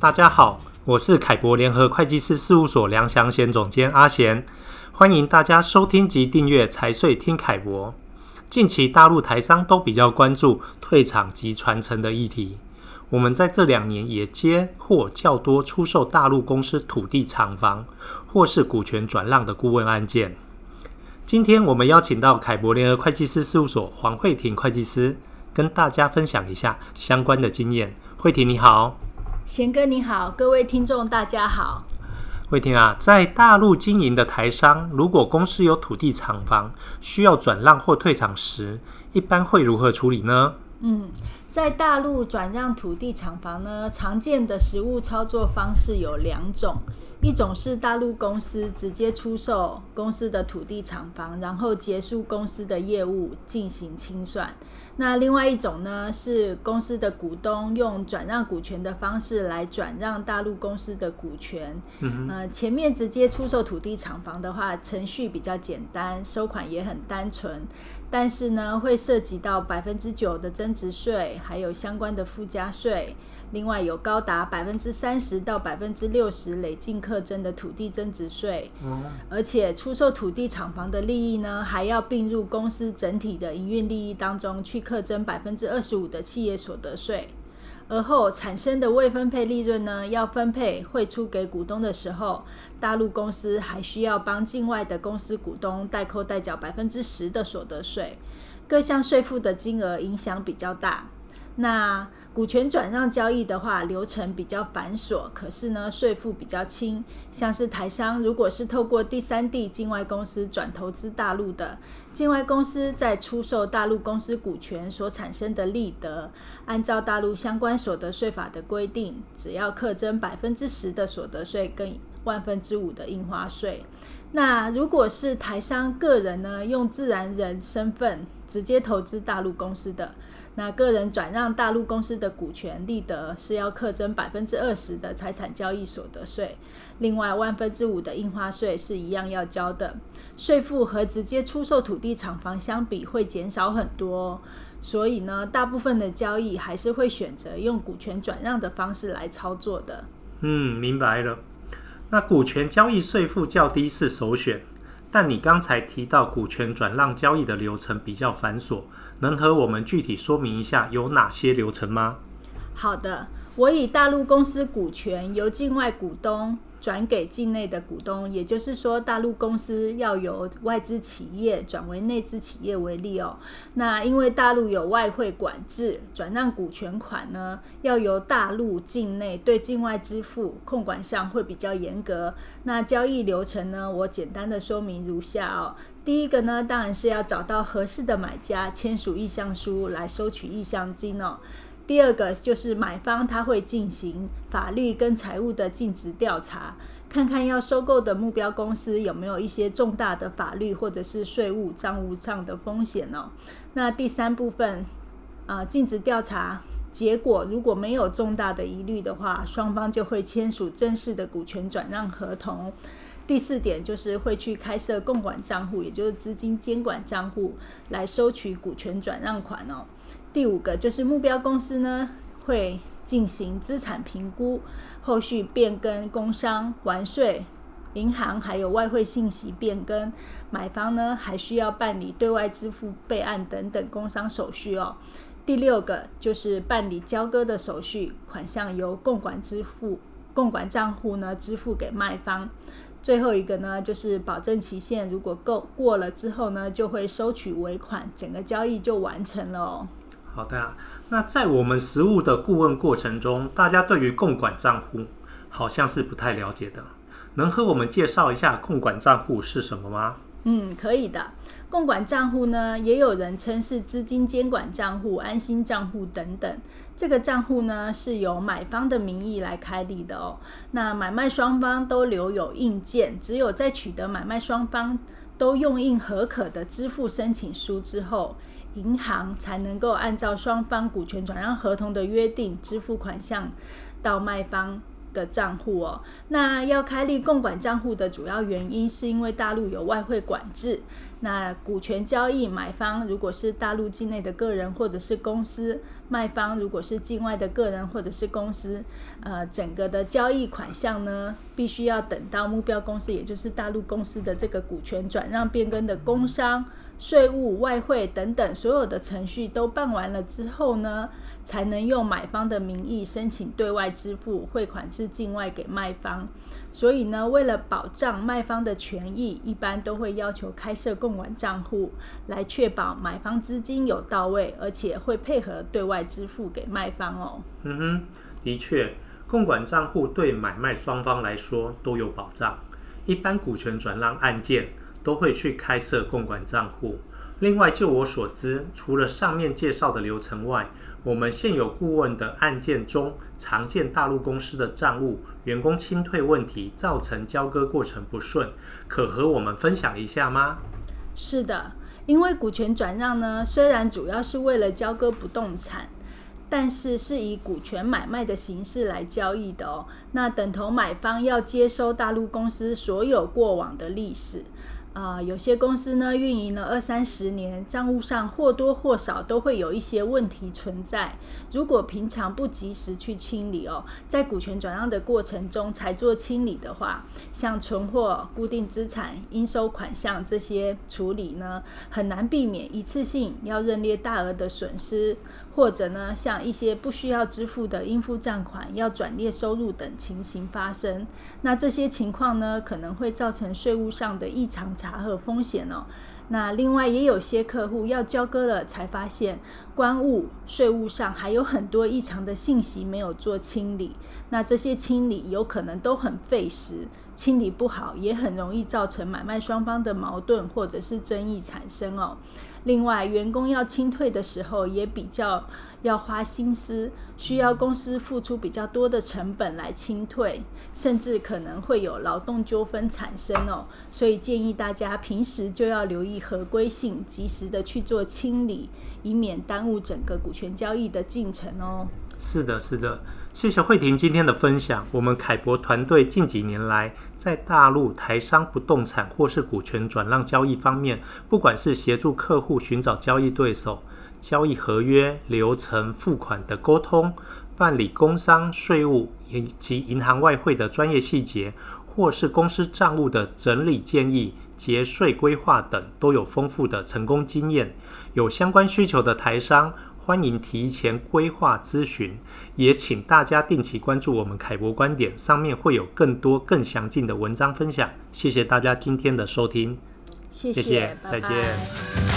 大家好，我是凯博联合会计师事务所梁祥贤总监阿贤，欢迎大家收听及订阅财税听凯博。近期大陆台商都比较关注退场及传承的议题，我们在这两年也接获较多出售大陆公司土地厂房或是股权转让的顾问案件。今天我们邀请到凯博联合会计师事务所黄慧婷会计师，跟大家分享一下相关的经验。慧婷你好，贤哥你好，各位听众大家好。慧婷啊，在大陆经营的台商，如果公司有土地厂房需要转让或退场时，一般会如何处理呢？嗯，在大陆转让土地厂房呢，常见的实务操作方式有两种。一种是大陆公司直接出售公司的土地厂房，然后结束公司的业务进行清算。那另外一种呢，是公司的股东用转让股权的方式来转让大陆公司的股权。嗯、呃，前面直接出售土地厂房的话，程序比较简单，收款也很单纯，但是呢，会涉及到百分之九的增值税，还有相关的附加税。另外有高达百分之三十到百分之六十累进课征的土地增值税，而且出售土地厂房的利益呢，还要并入公司整体的营运利益当中去课征百分之二十五的企业所得税，而后产生的未分配利润呢，要分配汇出给股东的时候，大陆公司还需要帮境外的公司股东代扣代缴百分之十的所得税，各项税负的金额影响比较大。那股权转让交易的话，流程比较繁琐，可是呢，税负比较轻。像是台商如果是透过第三地境外公司转投资大陆的，境外公司在出售大陆公司股权所产生的利得，按照大陆相关所得税法的规定，只要课征百分之十的所得税跟万分之五的印花税。那如果是台商个人呢，用自然人身份直接投资大陆公司的。那个人转让大陆公司的股权利得是要课征百分之二十的财产交易所得税，另外万分之五的印花税是一样要交的，税负和直接出售土地厂房相比会减少很多，所以呢，大部分的交易还是会选择用股权转让的方式来操作的。嗯，明白了。那股权交易税负较低是首选。但你刚才提到股权转让交易的流程比较繁琐，能和我们具体说明一下有哪些流程吗？好的，我以大陆公司股权由境外股东转给境内的股东，也就是说，大陆公司要由外资企业转为内资企业为例哦。那因为大陆有外汇管制，转让股权款呢，要由大陆境内对境外支付，控管上会比较严格。那交易流程呢，我简单的说明如下哦。第一个呢，当然是要找到合适的买家，签署意向书来收取意向金哦。第二个就是买方他会进行法律跟财务的尽职调查，看看要收购的目标公司有没有一些重大的法律或者是税务账务上的风险哦。那第三部分，啊，尽职调查结果如果没有重大的疑虑的话，双方就会签署正式的股权转让合同。第四点就是会去开设共管账户，也就是资金监管账户来收取股权转让款哦。第五个就是目标公司呢，会进行资产评估，后续变更工商、完税、银行还有外汇信息变更，买方呢还需要办理对外支付备案等等工商手续哦。第六个就是办理交割的手续，款项由共管支付，共管账户呢支付给卖方。最后一个呢就是保证期限如果够过了之后呢，就会收取尾款，整个交易就完成了哦。好的，那在我们实务的顾问过程中，大家对于共管账户好像是不太了解的，能和我们介绍一下共管账户是什么吗？嗯，可以的。共管账户呢，也有人称是资金监管账户、安心账户等等。这个账户呢，是由买方的名义来开立的哦。那买卖双方都留有印鉴，只有在取得买卖双方都用印合可的支付申请书之后。银行才能够按照双方股权转让合同的约定支付款项到卖方的账户哦。那要开立共管账户的主要原因，是因为大陆有外汇管制，那股权交易，买方如果是大陆境内的个人或者是公司，卖方如果是境外的个人或者是公司，呃，整个的交易款项呢，必须要等到目标公司，也就是大陆公司的这个股权转让变更的工商、税务、外汇等等所有的程序都办完了之后呢，才能用买方的名义申请对外支付汇款至境外给卖方。所以呢，为了保障卖方的权益，一般都会要求开设公共管账户，来确保买方资金有到位，而且会配合对外支付给卖方哦。嗯哼，的确，共管账户对买卖双方来说都有保障。一般股权转让案件都会去开设共管账户。另外，就我所知，除了上面介绍的流程外，我们现有顾问的案件中，常见大陆公司的账务、员工清退问题，造成交割过程不顺，可和我们分享一下吗？是的，因为股权转让呢，虽然主要是为了交割不动产，但是是以股权买卖的形式来交易的哦。那等同买方要接收大陆公司所有过往的历史。啊、有些公司呢运营了二三十年，账务上或多或少都会有一些问题存在。如果平常不及时去清理哦，在股权转让的过程中才做清理的话，像存货、固定资产、应收款项这些处理呢，很难避免一次性要认列大额的损失。或者呢，像一些不需要支付的应付账款要转列收入等情形发生，那这些情况呢，可能会造成税务上的异常查核风险哦。那另外也有些客户要交割了，才发现关务税务上还有很多异常的信息没有做清理，那这些清理有可能都很费时，清理不好也很容易造成买卖双方的矛盾或者是争议产生哦。另外，员工要清退的时候也比较要花心思，需要公司付出比较多的成本来清退，甚至可能会有劳动纠纷产生哦。所以建议大家平时就要留意合规性，及时的去做清理，以免耽误整个股权交易的进程哦。是的，是的，谢谢慧婷今天的分享。我们凯博团队近几年来在大陆台商不动产或是股权转让交易方面，不管是协助客户寻找交易对手、交易合约流程、付款的沟通、办理工商税务以及银行外汇的专业细节，或是公司账务的整理建议、节税规划等，都有丰富的成功经验。有相关需求的台商，欢迎提前规划咨询，也请大家定期关注我们凯博观点，上面会有更多更详尽的文章分享。谢谢大家今天的收听，谢谢，谢谢，再见。